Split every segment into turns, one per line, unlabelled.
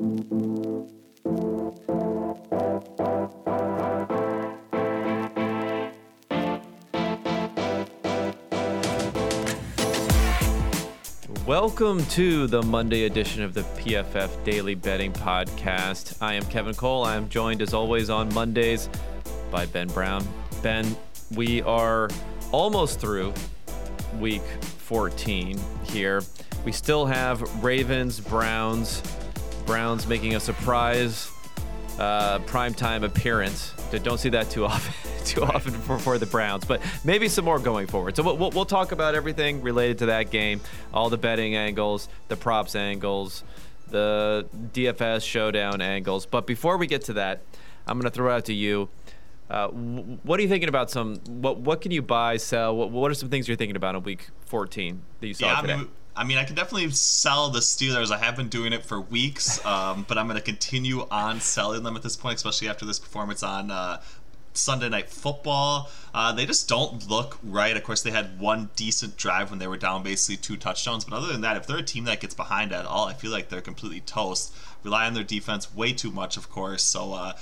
Welcome to the Monday edition of the PFF Daily Betting Podcast. I am Kevin Cole. I am joined as always on Mondays by Ben Brown. Ben, we are almost through week 14 here. We still have Ravens, Browns, Browns making a surprise uh, primetime appearance. Don't see that too often. too often for, for the Browns, but maybe some more going forward. So we'll, we'll talk about everything related to that game, all the betting angles, the props angles, the DFS showdown angles. But before we get to that, I'm going to throw out to you. Uh, what are you thinking about some? What what can you buy, sell? What, what are some things you're thinking about in week 14 that you saw
yeah,
today?
I mean, I mean, I can definitely sell the Steelers. I have been doing it for weeks, um, but I'm going to continue on selling them at this point, especially after this performance on uh, Sunday Night Football. Uh, they just don't look right. Of course, they had one decent drive when they were down basically two touchdowns. But other than that, if they're a team that gets behind at all, I feel like they're completely toast. Rely on their defense way too much, of course. So uh,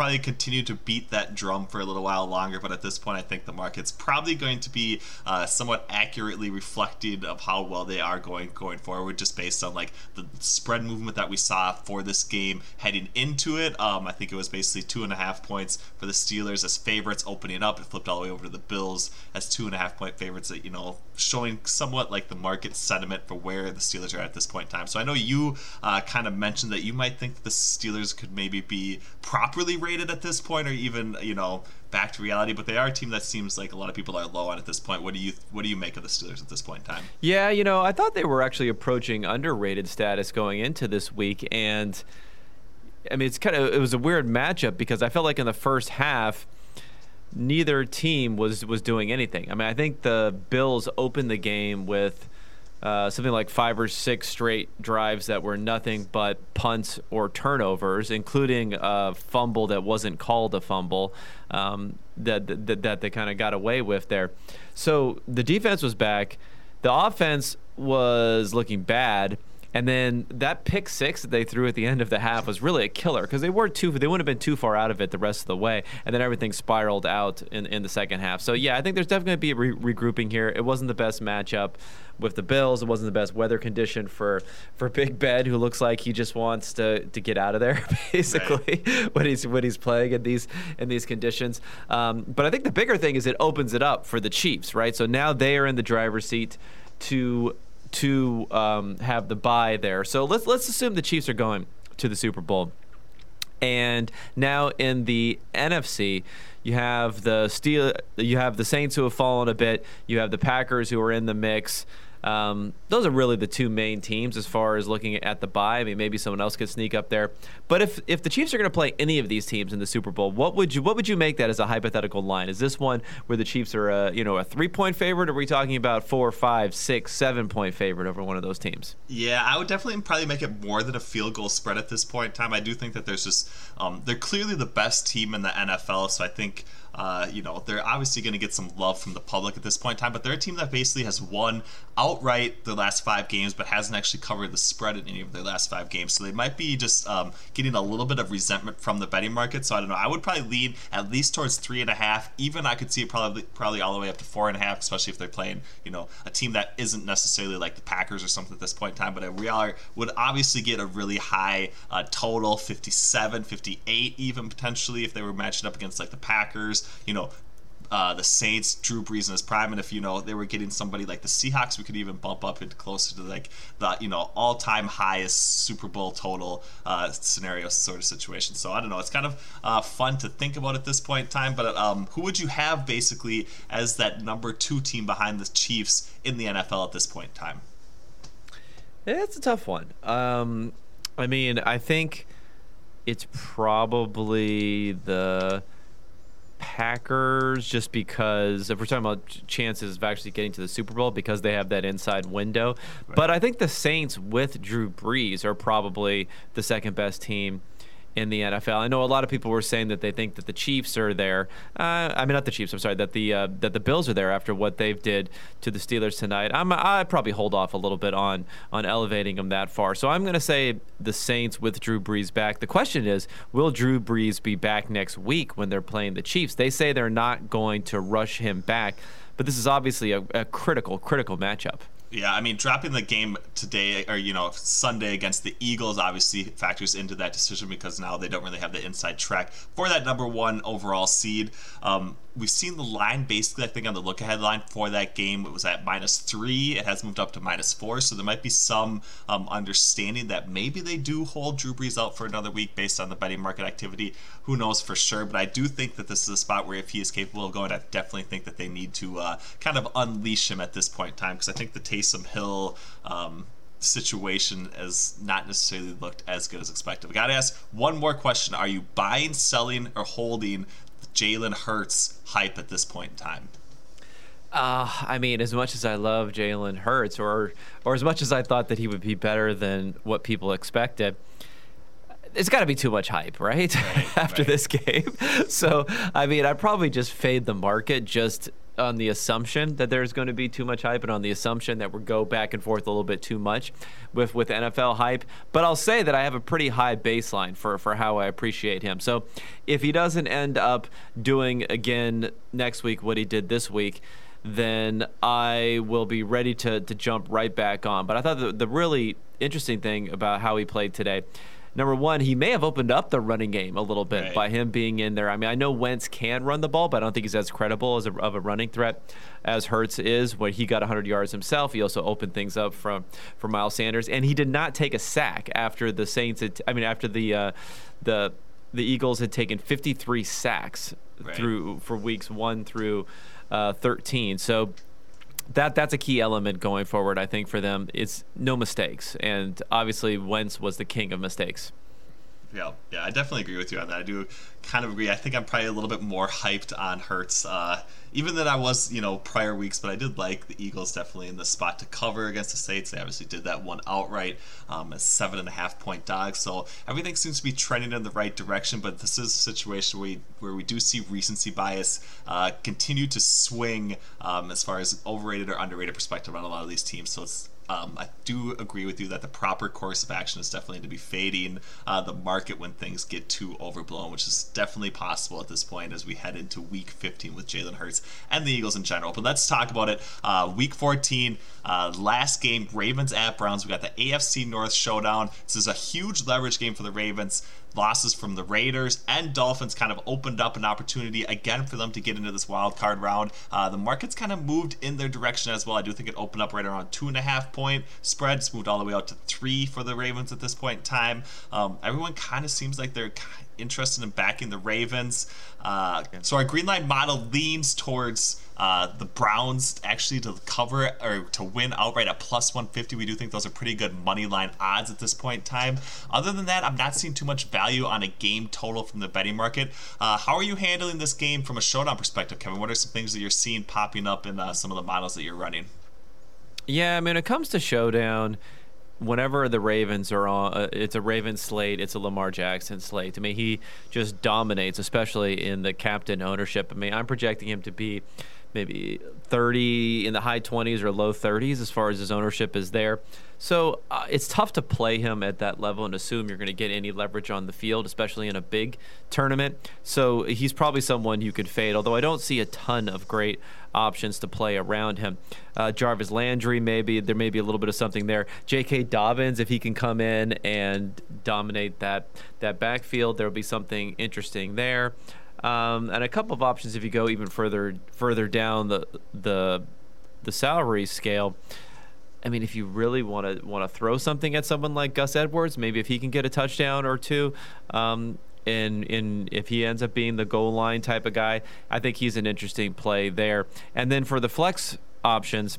probably continue to beat that drum for a little while longer. But at this point, I think the market's probably going to be uh, somewhat accurately reflected of how well they are going going forward, just based on like the spread movement that we saw for this game heading into it. Um, I think it was basically two and a half points for the Steelers as favorites opening up. It flipped all the way over to the Bills as two and a half point favorites. That you know showing somewhat like the market sentiment for where the Steelers are at this point in time. So I know you uh, kind of mentioned that you might think the Steelers could maybe be properly at this point, or even you know back to reality. But they are a team that seems like a lot of people are low on at this point. What do you what do you make of the Steelers at this point in time?
Yeah, you know, I thought they were actually approaching underrated status going into this week, and I mean, it's kind of it was a weird matchup because I felt like in the first half. Neither team was was doing anything. I mean, I think the Bills opened the game with uh, something like five or six straight drives that were nothing but punts or turnovers, including a fumble that wasn't called a fumble um, that, that, that they kind of got away with there. So the defense was back. The offense was looking bad. And then that pick six that they threw at the end of the half was really a killer because they weren't too they wouldn't have been too far out of it the rest of the way, and then everything spiraled out in, in the second half. So yeah, I think there's definitely going to be a re- regrouping here. It wasn't the best matchup with the Bills. It wasn't the best weather condition for for Big Ben, who looks like he just wants to to get out of there basically right. when he's when he's playing in these in these conditions. Um, but I think the bigger thing is it opens it up for the Chiefs, right? So now they are in the driver's seat to to um, have the bye there. So let's let's assume the Chiefs are going to the Super Bowl. And now in the NFC, you have the Steel, you have the Saints who have fallen a bit. You have the Packers who are in the mix. Um, those are really the two main teams as far as looking at the bye. I mean, maybe someone else could sneak up there. But if if the Chiefs are going to play any of these teams in the Super Bowl, what would you what would you make that as a hypothetical line? Is this one where the Chiefs are a you know a three point favorite, or are we talking about four, five, six, seven point favorite over one of those teams?
Yeah, I would definitely probably make it more than a field goal spread at this point in time. I do think that there's just um, they're clearly the best team in the NFL, so I think. Uh, you know, they're obviously going to get some love from the public at this point in time, but they're a team that basically has won outright the last five games, but hasn't actually covered the spread in any of their last five games. So they might be just um, getting a little bit of resentment from the betting market. So I don't know. I would probably lean at least towards three and a half. Even I could see it probably probably all the way up to four and a half, especially if they're playing, you know, a team that isn't necessarily like the Packers or something at this point in time. But we are would obviously get a really high uh, total, 57, 58, even potentially if they were matching up against like the Packers. You know, uh, the Saints, Drew Brees in his prime, and if you know they were getting somebody like the Seahawks, we could even bump up it closer to like the you know all-time highest Super Bowl total uh, scenario sort of situation. So I don't know, it's kind of uh, fun to think about at this point in time. But um, who would you have basically as that number two team behind the Chiefs in the NFL at this point in time?
It's a tough one. Um, I mean, I think it's probably the Packers just because if we're talking about chances of actually getting to the Super Bowl because they have that inside window. Right. But I think the Saints with Drew Brees are probably the second best team in the NFL. I know a lot of people were saying that they think that the Chiefs are there. Uh, I mean, not the Chiefs. I'm sorry that the uh, that the Bills are there after what they've did to the Steelers tonight. I'm I probably hold off a little bit on on elevating them that far. So I'm going to say the Saints with Drew Brees back. The question is, will Drew Brees be back next week when they're playing the Chiefs? They say they're not going to rush him back, but this is obviously a, a critical critical matchup.
Yeah, I mean, dropping the game today or you know Sunday against the Eagles obviously factors into that decision because now they don't really have the inside track for that number one overall seed. Um, we've seen the line basically, I think, on the look ahead line for that game. It was at minus three. It has moved up to minus four. So there might be some um, understanding that maybe they do hold Drew Brees out for another week based on the betting market activity. Who knows for sure? But I do think that this is a spot where if he is capable of going, I definitely think that they need to uh, kind of unleash him at this point in time because I think the Taysom Hill. Um, situation has not necessarily looked as good as expected. I got to ask one more question: Are you buying, selling, or holding Jalen Hurts hype at this point in time?
Uh, I mean, as much as I love Jalen Hurts, or or as much as I thought that he would be better than what people expected, it's got to be too much hype, right? right After right. this game, so I mean, I'd probably just fade the market just on the assumption that there's going to be too much hype and on the assumption that we go back and forth a little bit too much with with NFL hype. But I'll say that I have a pretty high baseline for for how I appreciate him. So if he doesn't end up doing again next week what he did this week, then I will be ready to to jump right back on. But I thought the, the really interesting thing about how he played today number one, he may have opened up the running game a little bit right. by him being in there. I mean, I know Wentz can run the ball, but I don't think he's as credible as a, of a running threat as Hurts is. When he got 100 yards himself, he also opened things up from for Miles Sanders, and he did not take a sack after the Saints. Had, I mean, after the uh, the the Eagles had taken 53 sacks right. through for weeks one through uh, 13. So that that's a key element going forward. I think for them, it's no mistakes, and obviously Wentz was the king of mistakes.
Yeah, yeah, I definitely agree with you on that. I do kind of agree. I think I'm probably a little bit more hyped on Hurts, uh, even than I was, you know, prior weeks. But I did like the Eagles definitely in the spot to cover against the Saints. They obviously did that one outright um, as seven and a half point dogs. So everything seems to be trending in the right direction. But this is a situation where we, where we do see recency bias uh, continue to swing um, as far as overrated or underrated perspective on a lot of these teams. So it's um, I do agree with you that the proper course of action is definitely to be fading uh, the market when things get too overblown, which is definitely possible at this point as we head into Week 15 with Jalen Hurts and the Eagles in general. But let's talk about it. Uh, week 14, uh, last game, Ravens at Browns. We got the AFC North showdown. This is a huge leverage game for the Ravens losses from the Raiders and Dolphins kind of opened up an opportunity again for them to get into this wild card round. Uh, the market's kind of moved in their direction as well. I do think it opened up right around two and a half point spreads, moved all the way out to three for the Ravens at this point in time. Um, everyone kind of seems like they're interested in backing the Ravens. Uh, so our green line model leans towards uh, the Browns actually to cover or to win outright at plus 150. We do think those are pretty good money line odds at this point in time. Other than that, I'm not seeing too much value on a game total from the betting market. Uh, how are you handling this game from a showdown perspective, Kevin? What are some things that you're seeing popping up in uh, some of the models that you're running?
Yeah, I mean, it comes to showdown whenever the Ravens are on, uh, it's a Ravens slate, it's a Lamar Jackson slate. To me, he just dominates, especially in the captain ownership. I mean, I'm projecting him to be maybe 30 in the high 20s or low 30s as far as his ownership is there. So uh, it's tough to play him at that level and assume you're going to get any leverage on the field, especially in a big tournament. So he's probably someone you could fade, although I don't see a ton of great options to play around him. Uh, Jarvis Landry, maybe there may be a little bit of something there. J.K. Dobbins, if he can come in and dominate that that backfield, there will be something interesting there. Um, and a couple of options if you go even further further down the the the salary scale. I mean, if you really want to want to throw something at someone like Gus Edwards, maybe if he can get a touchdown or two, um, and in if he ends up being the goal line type of guy, I think he's an interesting play there. And then for the flex options,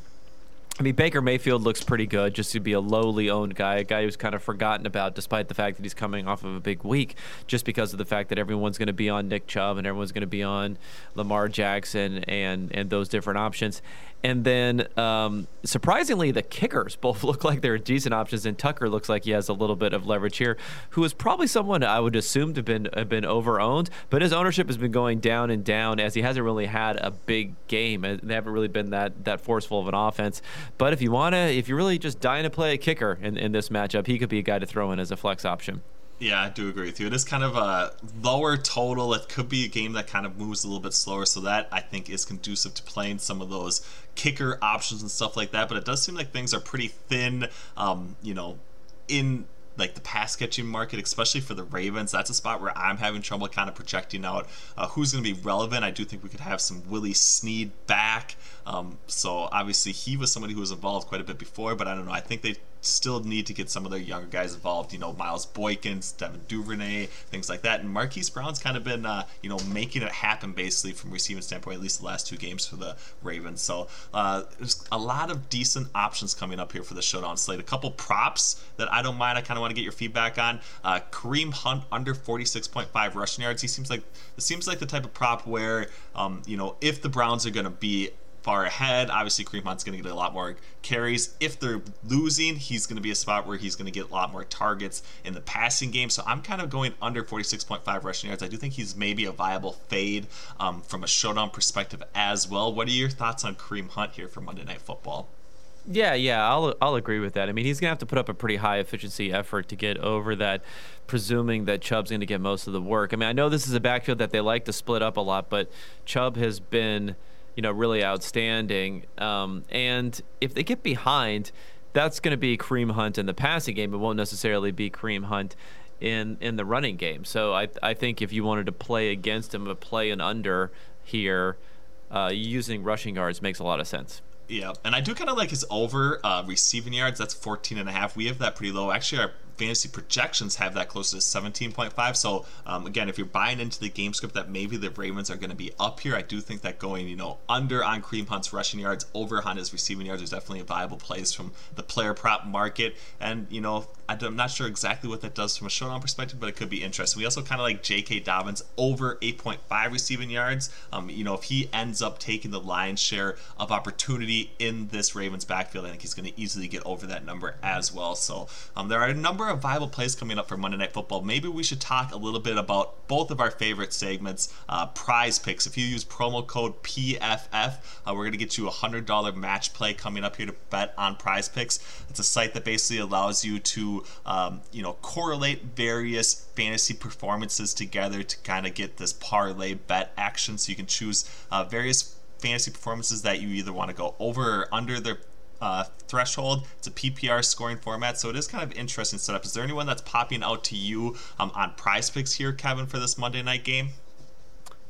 I mean, Baker Mayfield looks pretty good just to be a lowly owned guy, a guy who's kind of forgotten about despite the fact that he's coming off of a big week, just because of the fact that everyone's going to be on Nick Chubb and everyone's going to be on Lamar Jackson and, and those different options. And then, um, surprisingly, the kickers both look like they're decent options, and Tucker looks like he has a little bit of leverage here. Who is probably someone I would assume to have been have been over owned, but his ownership has been going down and down as he hasn't really had a big game. They haven't really been that that forceful of an offense. But if you want to, if you're really just dying to play a kicker in, in this matchup, he could be a guy to throw in as a flex option.
Yeah, I do agree with you. It is kind of a lower total. It could be a game that kind of moves a little bit slower, so that I think is conducive to playing some of those kicker options and stuff like that. But it does seem like things are pretty thin. Um, you know, in like the pass catching market, especially for the Ravens. That's a spot where I'm having trouble kind of projecting out uh, who's going to be relevant. I do think we could have some Willie Snead back. Um, so obviously he was somebody who was involved quite a bit before, but I don't know. I think they still need to get some of their younger guys involved. You know, Miles Boykin, Devin Duvernay, things like that. And Marquise Brown's kind of been, uh, you know, making it happen basically from receiving standpoint, at least the last two games for the Ravens. So uh, there's a lot of decent options coming up here for the showdown slate. A couple props that I don't mind. I kind of want to get your feedback on. Uh, Kareem Hunt under 46.5 rushing yards. He seems like it seems like the type of prop where, um, you know, if the Browns are going to be far ahead. Obviously, Kareem Hunt's going to get a lot more carries. If they're losing, he's going to be a spot where he's going to get a lot more targets in the passing game. So I'm kind of going under 46.5 rushing yards. I do think he's maybe a viable fade um, from a showdown perspective as well. What are your thoughts on Kareem Hunt here for Monday Night Football?
Yeah, yeah, I'll I'll agree with that. I mean, he's gonna have to put up a pretty high efficiency effort to get over that, presuming that Chubb's gonna get most of the work. I mean, I know this is a backfield that they like to split up a lot, but Chubb has been you know, really outstanding. Um, and if they get behind, that's going to be Kareem Hunt in the passing game. It won't necessarily be Kareem Hunt in in the running game. So I I think if you wanted to play against him, but play an under here, uh, using rushing yards makes a lot of sense.
Yeah, and I do kind of like his over uh, receiving yards. That's 14 and a half. We have that pretty low. Actually, our fantasy projections have that close to 17.5. So um, again, if you're buying into the game script that maybe the Ravens are going to be up here, I do think that going you know under on Kareem Hunt's rushing yards, over on his receiving yards is definitely a viable place from the player prop market. And you know I'm not sure exactly what that does from a showdown perspective, but it could be interesting. We also kind of like J.K. Dobbins over 8.5 receiving yards. Um, you know, if he ends up taking the lion's share of opportunity in this Ravens backfield, I think he's going to easily get over that number as well. So um, there are a number of viable plays coming up for Monday Night Football. Maybe we should talk a little bit about both of our favorite segments, uh, prize picks. If you use promo code PFF, uh, we're going to get you a $100 match play coming up here to bet on prize picks. It's a site that basically allows you to um, you know correlate various fantasy performances together to kind of get this parlay bet action. So you can choose uh, various fantasy performances that you either want to go over or under their uh, threshold. It's a PPR scoring format, so it is kind of interesting setup. Is there anyone that's popping out to you um, on Prize Picks here, Kevin, for this Monday night game?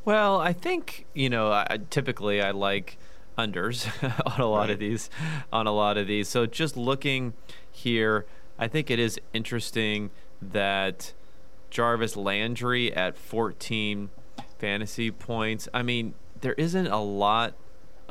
Well, I think you know. I, typically, I like unders on a lot right. of these. On a lot of these, so just looking here. I think it is interesting that Jarvis Landry at 14 fantasy points. I mean, there isn't a lot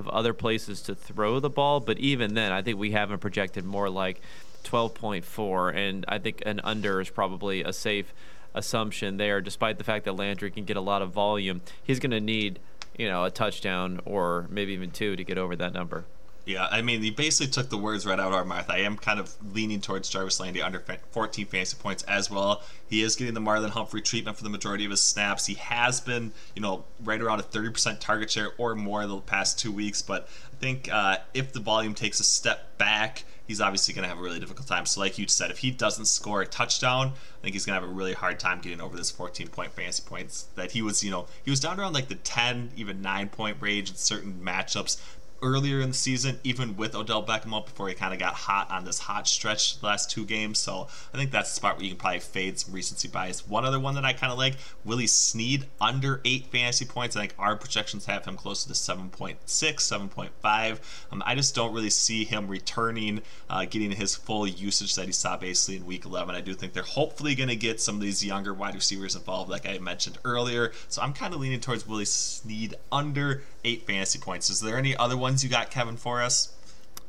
of other places to throw the ball, but even then, I think we haven't projected more like 12.4, and I think an under is probably a safe assumption there, despite the fact that Landry can get a lot of volume. He's going to need, you know, a touchdown or maybe even two to get over that number.
Yeah, I mean, he basically took the words right out of our mouth. I am kind of leaning towards Jarvis Landry under 14 fantasy points as well. He is getting the Marlon Humphrey treatment for the majority of his snaps. He has been, you know, right around a 30% target share or more the past two weeks. But I think uh, if the volume takes a step back, he's obviously going to have a really difficult time. So, like you said, if he doesn't score a touchdown, I think he's going to have a really hard time getting over this 14 point fantasy points that he was, you know, he was down around like the 10, even 9 point range in certain matchups earlier in the season, even with Odell Beckham up before he kind of got hot on this hot stretch last two games. So I think that's the spot where you can probably fade some recency bias. One other one that I kind of like, Willie Snead under eight fantasy points. I think our projections have him closer to 7.6, 7.5. Um, I just don't really see him returning, uh, getting his full usage that he saw basically in week 11. I do think they're hopefully going to get some of these younger wide receivers involved, like I mentioned earlier. So I'm kind of leaning towards Willie Snead under eight fantasy points. Is there any other ones you got, Kevin, for us?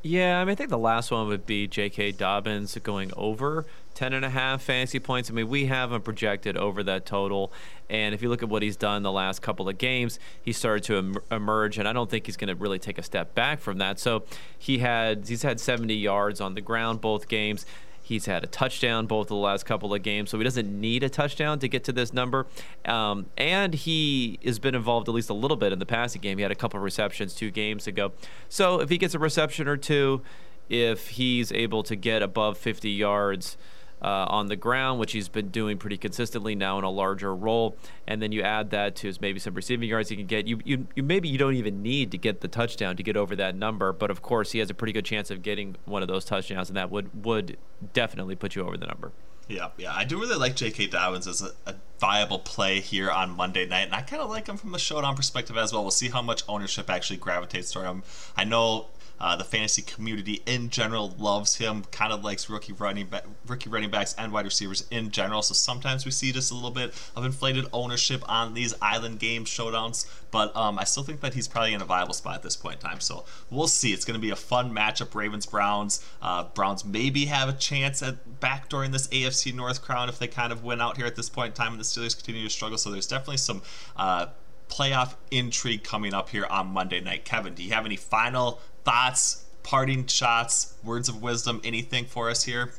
Yeah, I mean, I think the last one would be J.K. Dobbins going over 10 and a half fantasy points. I mean, we have him projected over that total. And if you look at what he's done the last couple of games, he started to em- emerge, and I don't think he's going to really take a step back from that. So he had he's had 70 yards on the ground both games. He's had a touchdown both of the last couple of games, so he doesn't need a touchdown to get to this number. Um, and he has been involved at least a little bit in the passing game. He had a couple of receptions two games ago. So if he gets a reception or two, if he's able to get above 50 yards, uh, on the ground, which he's been doing pretty consistently now in a larger role. And then you add that to maybe some receiving yards he can get. You, you, you maybe you don't even need to get the touchdown to get over that number, but of course he has a pretty good chance of getting one of those touchdowns, and that would would definitely put you over the number.
Yeah, yeah, I do really like J.K. Dobbins as a, a viable play here on Monday night, and I kind of like him from the showdown perspective as well. We'll see how much ownership actually gravitates toward him. I know uh, the fantasy community in general loves him, kind of likes rookie running back, rookie running backs and wide receivers in general. So sometimes we see just a little bit of inflated ownership on these island game showdowns, but um, I still think that he's probably in a viable spot at this point in time. So we'll see. It's going to be a fun matchup. Ravens Browns. Uh, Browns maybe have a chance at backdooring this AFC North crown if they kind of win out here at this point in time, and the Steelers continue to struggle. So there's definitely some. Uh, playoff intrigue coming up here on Monday night. Kevin, do you have any final thoughts, parting shots, words of wisdom, anything for us here?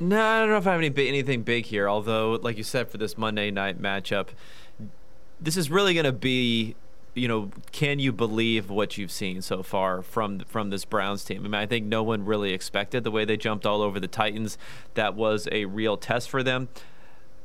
No, I don't know if I have any anything big here. Although, like you said, for this Monday night matchup, this is really going to be, you know, can you believe what you've seen so far from from this Browns team? I mean, I think no one really expected the way they jumped all over the Titans. That was a real test for them.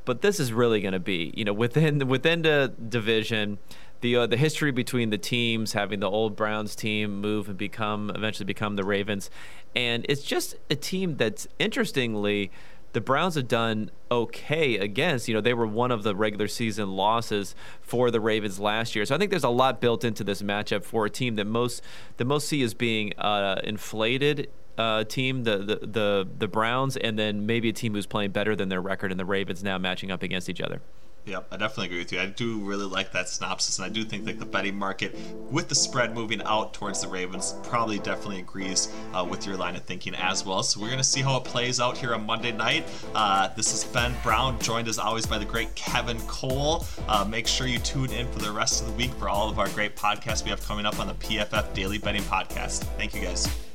But this is really going to be, you know, within within the division the uh, the history between the teams, having the old Browns team move and become eventually become the Ravens, and it's just a team that's interestingly the Browns have done okay against. You know, they were one of the regular season losses for the Ravens last year. So I think there's a lot built into this matchup for a team that most that most see as being uh, inflated. Uh, team, the, the the the Browns, and then maybe a team who's playing better than their record, and the Ravens now matching up against each other.
Yep, I definitely agree with you. I do really like that synopsis, and I do think that the betting market, with the spread moving out towards the Ravens, probably definitely agrees uh, with your line of thinking as well. So we're going to see how it plays out here on Monday night. Uh, this is Ben Brown, joined as always by the great Kevin Cole. Uh, make sure you tune in for the rest of the week for all of our great podcasts we have coming up on the PFF Daily Betting Podcast. Thank you guys.